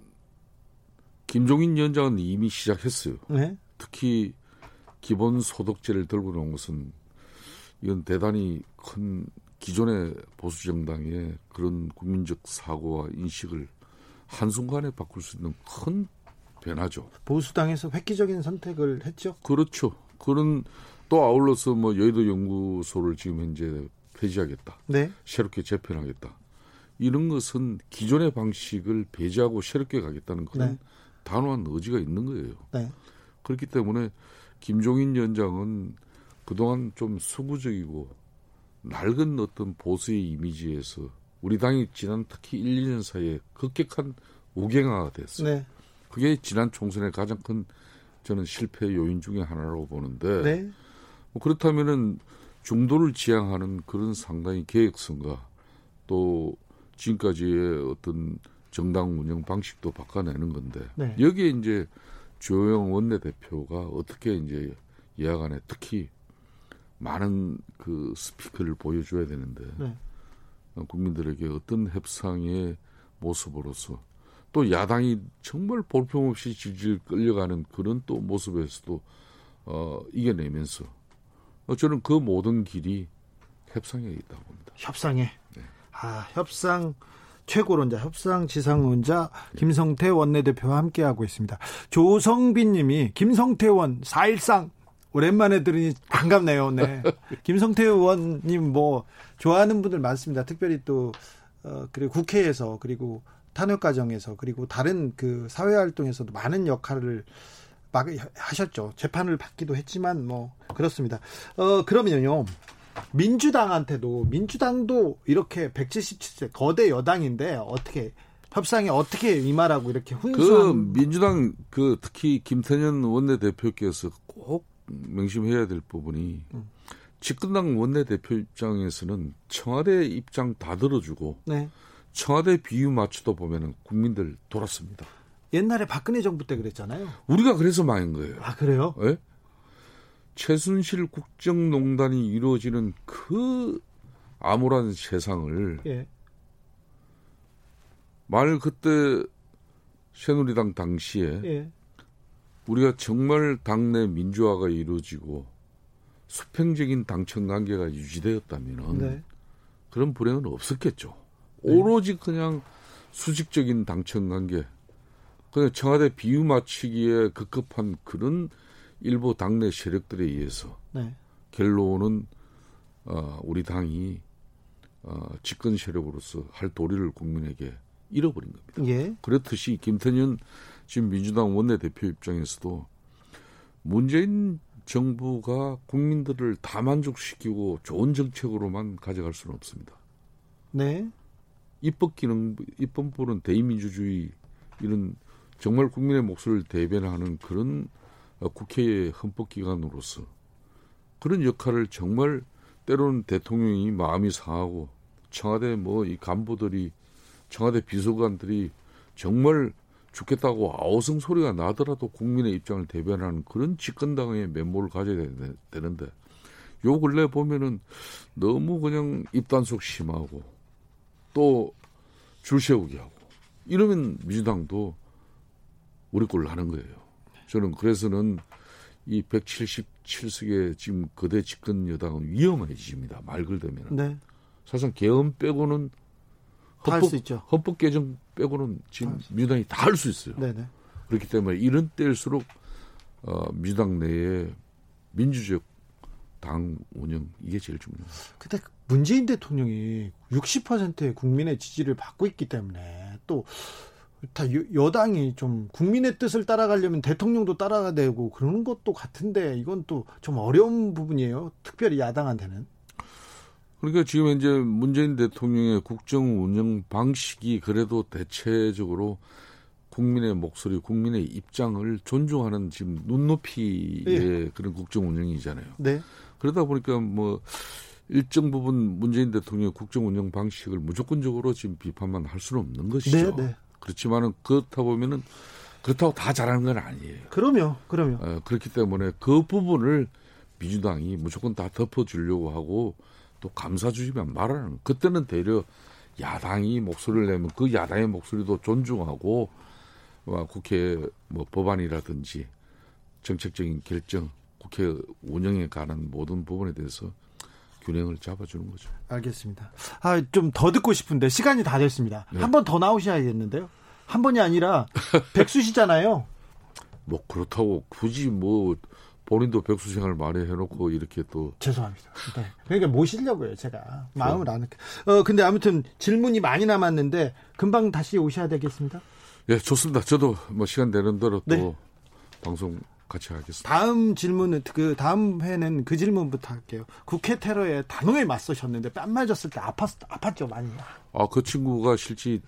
김종인 위원장은 이미 시작했어요. 네? 특히 기본 소득제를 들고 나온 것은 이건 대단히 큰 기존의 보수 정당의 그런 국민적 사고와 인식을 한순간에 바꿀 수 있는 큰 변하죠. 보수당에서 획기적인 선택을 했죠. 그렇죠. 그런 또 아울러서 뭐 여의도 연구소를 지금 현재 폐지하겠다. 네. 새롭게 재편하겠다. 이런 것은 기존의 방식을 배제하고 새롭게 가겠다는 그런 네. 단호한 의지가 있는 거예요. 네. 그렇기 때문에 김종인 위원장은 그동안 좀 수구적이고 낡은 어떤 보수의 이미지에서 우리 당이 지난 특히 1, 2년 사이에 급격한 우경화가 됐어요. 네. 그게 지난 총선의 가장 큰 저는 실패 요인 중의 하나라고 보는데 네. 뭐 그렇다면은 중도를 지향하는 그런 상당히 계획성과 또 지금까지의 어떤 정당 운영 방식도 바꿔내는 건데 네. 여기에 이제 조영 원내대표가 어떻게 이제 예하간에 특히 많은 그 스피커를 보여줘야 되는데 네. 국민들에게 어떤 협상의 모습으로서 또 야당이 정말 볼품없이 질질 끌려가는 그런 또 모습에서도 어, 이겨내면서 어, 저는 그 모든 길이 협상에 있다고 봅니다. 협상에. 네. 아, 협상 최고론자, 협상 지상론자 김성태 원내대표와 함께하고 있습니다. 조성빈 님이 김성태 의원 4일상 오랜만에 들으니 반갑네요. 네. *laughs* 김성태 의원님 뭐 좋아하는 분들 많습니다. 특별히 또 어, 그리고 국회에서 그리고 탄핵 과정에서 그리고 다른 그 사회 활동에서도 많은 역할을 막 하셨죠. 재판을 받기도 했지만 뭐 그렇습니다. 어 그러면요. 민주당한테도 민주당도 이렇게 177세 거대 여당인데 어떻게 협상에 어떻게 임하라고 이렇게 훈수한 그 민주당 그 특히 김태년 원내대표께서 꼭 명심해야 될 부분이 음. 집권당 원내대표 입장에서는 청와대 입장 다 들어주고 네. 청와대 비유 맞추다 보면은 국민들 돌았습니다. 옛날에 박근혜 정부 때 그랬잖아요. 우리가 그래서 망한 거예요. 아 그래요? 예? 최순실 국정농단이 이루어지는 그 암울한 세상을 예. 말 그때 새누리당 당시에 예. 우리가 정말 당내 민주화가 이루어지고 수평적인 당청 관계가 유지되었다면 네. 그런 불행은 없었겠죠. 네. 오로지 그냥 수직적인 당청 관계, 그냥 청와대 비유 맞추기에 급급한 그런 일부 당내 세력들에 의해서 네. 결론은 어, 우리 당이 어, 집권 세력으로서 할 도리를 국민에게 잃어버린 겁니다. 예. 그렇듯이 김태년 지금 민주당 원내대표 입장에서도 문재인 정부가 국민들을 다 만족시키고 좋은 정책으로만 가져갈 수는 없습니다. 네. 입법 기능, 입법부는 대의민주주의 이런 정말 국민의 목소리를 대변하는 그런 어, 국회의 헌법기관으로서 그런 역할을 정말 때로는 대통령이 마음이 상하고 청와대 뭐 이 간부들이 청와대 비서관들이 정말 죽겠다고 아우성 소리가 나더라도 국민의 입장을 대변하는 그런 집권당의 면모를 가져야 되는데 요 근래 보면은 너무 그냥 입단속 심하고 또 줄 세우기 하고 이러면 민주당도 우리 꼴을 하는 거예요. 저는 그래서는 이 177석의 지금 거대 집권 여당은 위험해집니다. 말 그대면. 네. 사실상 개헌 빼고는 헌법, 헌법 개정 빼고는 지금 민주당이 다 할 수 있어요. 네네. 그렇기 때문에 이런 때일수록 어, 민주당 내에 민주적 당 운영 이게 제일 중요해요. 근데 문재인 대통령이 60%의 국민의 지지를 받고 있기 때문에 또 다 여당이 좀 국민의 뜻을 따라가려면 대통령도 따라가야 되고 그런 것도 같은데 이건 또 좀 어려운 부분이에요. 특별히 야당한테는. 그러니까 지금 현재 문재인 대통령의 국정 운영 방식이 그래도 대체적으로 국민의 목소리, 국민의 입장을 존중하는 지금 눈높이의 네. 그런 국정 운영이잖아요. 네. 그러다 보니까 뭐 일정 부분 문재인 대통령의 국정 운영 방식을 무조건적으로 지금 비판만 할 수는 없는 것이죠. 네, 네. 그렇지만은 그렇다 보면은 그렇다고 다 잘하는 건 아니에요. 그럼요, 그럼요. 어, 그렇기 때문에 그 부분을 민주당이 무조건 다 덮어주려고 하고 또 감사주지만 말하는 그때는 되려 야당이 목소리를 내면 그 야당의 목소리도 존중하고 뭐 국회 뭐 법안이라든지 정책적인 결정, 국회 운영에 관한 모든 부분에 대해서 균형을 잡아주는 거죠. 알겠습니다. 아, 좀 더 듣고 싶은데 시간이 다 됐습니다. 네. 한번 더 나오셔야겠는데요. 한 번이 아니라 *laughs* 백수시잖아요. 뭐 그렇다고 굳이 뭐 본인도 백수 생활 많이 해놓고 이렇게 또 죄송합니다. 네. 그러니까 모시려고요 제가 마음을 안. 어 근데 아무튼 질문이 많이 남았는데 금방 다시 오셔야 되겠습니다. 예, 좋습니다. 저도 뭐 시간 되는 대로 또 네. 방송 같이 하겠습니다. 다음 질문은 그 다음 회는 그 질문부터 할게요. 국회 테러에 단호에 맞서셨는데 뺨 맞았을 때 아팠 아팠죠 많이. 아그 친구가 실제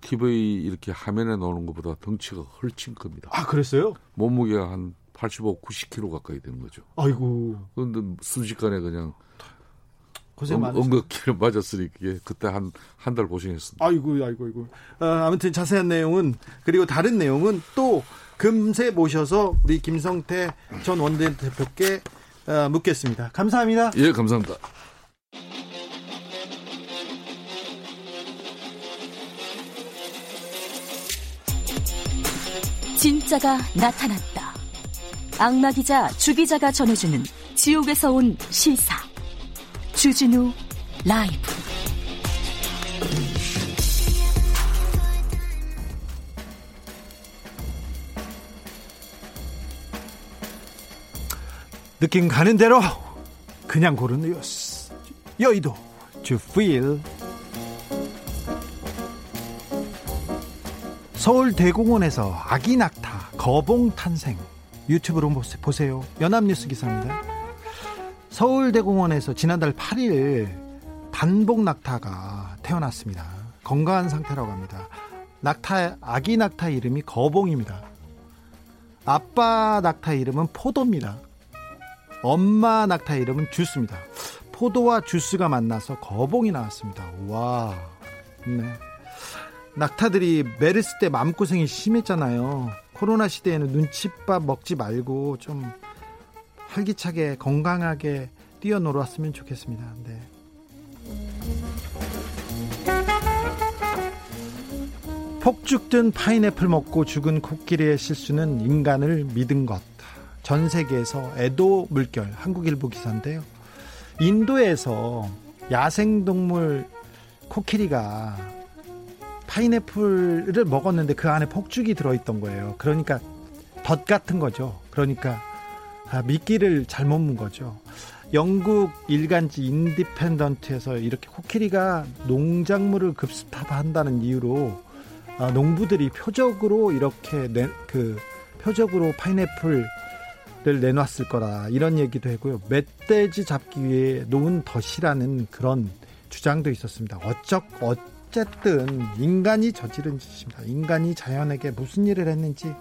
TV 어, 이렇게 화면에 나오는 것보다 덩치가 훨씬 큽니다. 아 그랬어요? 몸무게가 한 85, 90kg 가까이 되는 거죠. 아이고. 그런데 순식간에 그냥 고생 많으셨어요. 응급기를 맞았으니 까 그때 한 한 달 고생했습니다. 아이고 아이고 아이고. 아, 아무튼 자세한 내용은 그리고 다른 내용은 또 금세 모셔서 우리 김성태 전 원내대표께 어, 묻겠습니다. 감사합니다. 예, 감사합니다. 진짜가 나타났다. 악마 기자 주 기자가 전해주는 지옥에서 온 실사. 주진우 라이브. 느낌 가는 대로 그냥 고른 뉴스 여의도 주필 서울 대공원에서 아기 낙타 거봉 탄생. 유튜브로 보세요. 연합뉴스 기사입니다. 서울대공원에서 지난달 8일 단복 낙타가 태어났습니다. 건강한 상태라고 합니다. 낙타 아기 낙타 이름이 거봉입니다. 아빠 낙타 이름은 포도입니다 엄마 낙타 이름은 주스입니다. 포도와 주스가 만나서 거봉이 나왔습니다. 와, 네. 낙타들이 메르스 때 마음고생이 심했잖아요. 코로나 시대에는 눈칫밥 먹지 말고 좀 활기차게 건강하게 뛰어놀았으면 좋겠습니다. 네. 폭죽 든 파인애플 먹고 죽은 코끼리의 실수는 인간을 믿은 것. 전 세계에서 애도 물결 한국일보 기사인데요. 인도에서 야생동물 코끼리가 파인애플을 먹었는데 그 안에 폭죽이 들어있던 거예요. 그러니까 덫 같은 거죠. 그러니까 아, 미끼를 잘못 문 거죠. 영국 일간지 인디펜던트에서 이렇게 코끼리가 농작물을 급습한다는 이유로 아, 농부들이 표적으로 이렇게 내, 그 표적으로 파인애플 를 내놨을 거라 이런 얘기도 했고요. 멧돼지 잡기 위해 놓은 덫이라는 그런 주장도 있었습니다. 어쩌 어쨌든 인간이 저지른 짓입니다. 인간이 자연에게 무슨 일을 했는지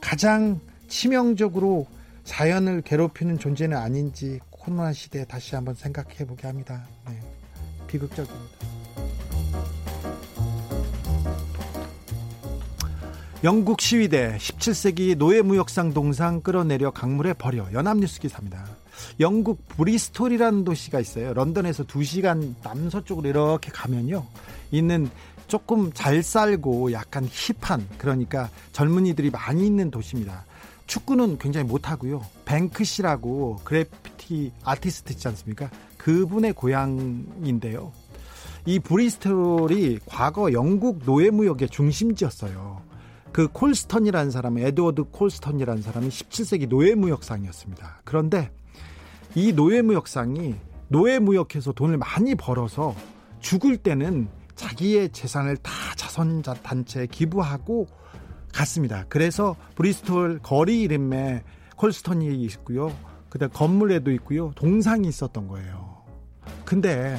가장 치명적으로 자연을 괴롭히는 존재는 아닌지 코로나 시대에 다시 한번 생각해 보게 합니다. 네. 비극적입니다. 영국 시위대 17세기 노예무역상 동상 끌어내려 강물에 버려 연합뉴스 기사입니다. 영국 브리스톨이라는 도시가 있어요. 런던에서 2시간 남서쪽으로 이렇게 가면요. 있는 조금 잘 살고 약간 힙한 그러니까 젊은이들이 많이 있는 도시입니다. 축구는 굉장히 못하고요. 뱅크시라고 그래피티 아티스트 있지 않습니까? 그분의 고향인데요. 이 브리스톨이 과거 영국 노예무역의 중심지였어요. 그 콜스턴이라는 사람, 에드워드 콜스턴이라는 사람이 17세기 노예무역상이었습니다. 그런데 이 노예무역상이 노예무역해서 돈을 많이 벌어서 죽을 때는 자기의 재산을 다 자선자 단체에 기부하고 갔습니다. 그래서 브리스톨 거리 이름에 콜스턴이 있고요. 그다음 건물에도 있고요. 동상이 있었던 거예요. 근데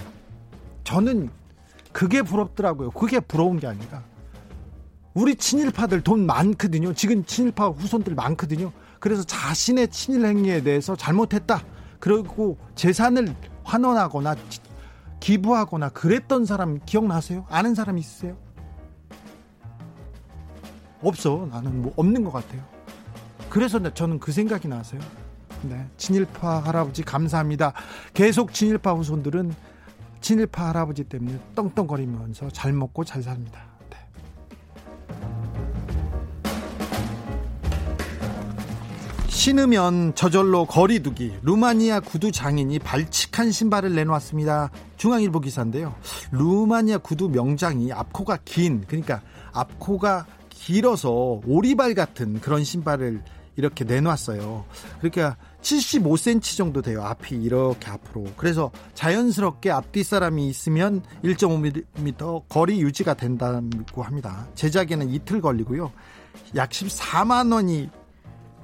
저는 그게 부럽더라고요. 그게 부러운 게 아니라 우리 친일파들 돈 많거든요. 지금 친일파 후손들 많거든요. 그래서 자신의 친일 행위에 대해서 잘못했다. 그리고 재산을 환원하거나 기부하거나 그랬던 사람 기억나세요? 아는 사람 있으세요? 없어. 나는 뭐 없는 것 같아요. 그래서 저는 그 생각이 나서요. 네. 친일파 할아버지 감사합니다. 계속 친일파 후손들은 친일파 할아버지 때문에 떵떵거리면서 잘 먹고 잘 삽니다. 신으면 저절로 거리두기 루마니아 구두 장인이 발칙한 신발을 내놓았습니다. 중앙일보 기사인데요. 루마니아 구두 명장이 앞코가 긴 그러니까 앞코가 길어서 오리발 같은 그런 신발을 이렇게 내놨어요. 그러니까 75cm 정도 돼요. 앞이 이렇게 앞으로. 그래서 자연스럽게 앞뒤 사람이 있으면 1.5m 거리 유지가 된다고 합니다. 제작에는 이틀 걸리고요. 약 14만 원이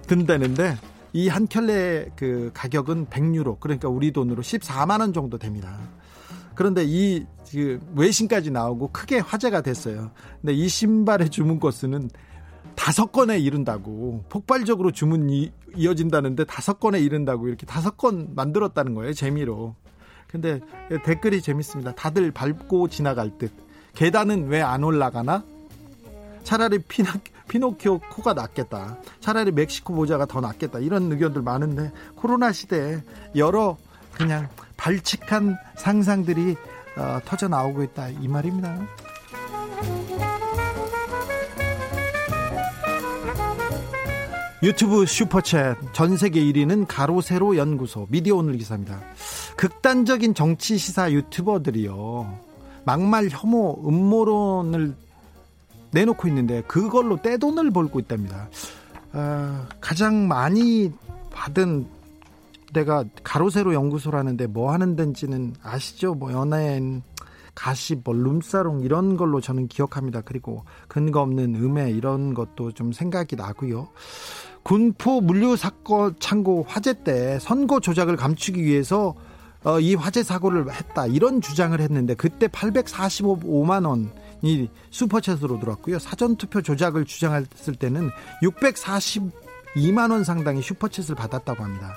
든다는데 이 한 켤레 그 가격은 100유로. 그러니까 우리 돈으로 14만 원 정도 됩니다. 그런데 이그 외신까지 나오고 크게 화제가 됐어요. 근데 이 신발의 주문 건수는 다섯 건에 이른다고 폭발적으로 주문이 이어진다는데 다섯 건에 이른다고 이렇게 다섯 건 만들었다는 거예요 재미로 근데 댓글이 재밌습니다 다들 밟고 지나갈 듯 계단은 왜 안 올라가나 차라리 피나, 피노키오 코가 낫겠다 차라리 멕시코 모자가 더 낫겠다 이런 의견들 많은데 코로나 시대에 여러 그냥 발칙한 상상들이 어, 터져 나오고 있다 이 말입니다. 유튜브 슈퍼챗 전 세계 1위는 가로 세로 연구소 미디어 오늘 기사입니다. 극단적인 정치 시사 유튜버들이요. 막말 혐오 음모론을 내놓고 있는데 그걸로 떼돈을 벌고 있답니다. 어, 가장 많이 받은 데가 가로세로 연구소라는데 뭐 하는 데인지는 아시죠? 뭐 연예인 가시, 뭐 룸사롱 이런 걸로 저는 기억합니다. 그리고 근거 없는 음해 이런 것도 좀 생각이 나고요. 군포 물류 사건 창고 화재 때 선거 조작을 감추기 위해서 어, 이 화재 사고를 했다 이런 주장을 했는데 그때 845만 원 이 슈퍼챗으로 들어왔고요 사전 투표 조작을 주장했을 때는 642만 원 상당의 슈퍼챗을 받았다고 합니다.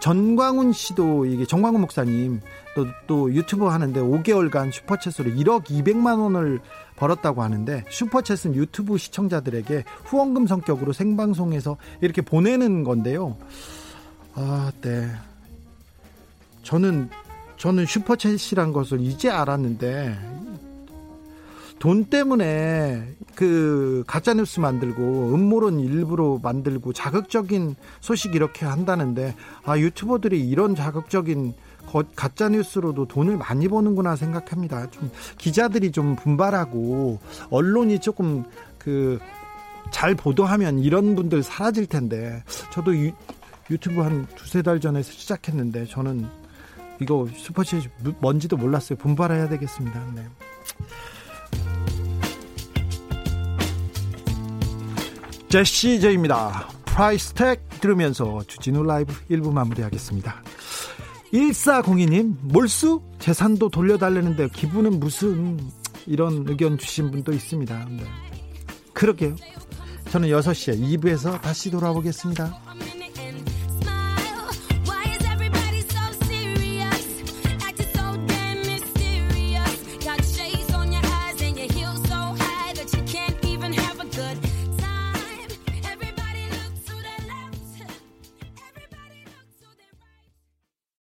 전광훈 씨도 이게 정광훈 목사님 또, 또 유튜브 하는데 5개월간 슈퍼챗으로 1억 200만 원을 벌었다고 하는데 슈퍼챗은 유튜브 시청자들에게 후원금 성격으로 생방송에서 이렇게 보내는 건데요. 아, 네. 저는 저는 슈퍼챗이란 것을 이제 알았는데 돈 때문에 그 가짜 뉴스 만들고 음모론 일부러 만들고 자극적인 소식 이렇게 한다는데 아 유튜버들이 이런 자극적인 가짜 뉴스로도 돈을 많이 버는구나 생각합니다. 좀 기자들이 좀 분발하고 언론이 조금 그 잘 보도하면 이런 분들 사라질 텐데 저도 유, 유튜브 한 두세 달 전에 시작했는데 저는 이거 슈퍼챗 뭔지도 몰랐어요. 분발해야 되겠습니다. 네. 제시 제입니다. Price Tag 들으면서 주진우 라이브 1부 마무리하겠습니다. 1402님, 몰수? 재산도 돌려달라는데 기부는 무슨 이런 의견 주신 분도 있습니다. 네. 그러게요. 저는 6시에 2부에서 다시 돌아오겠습니다.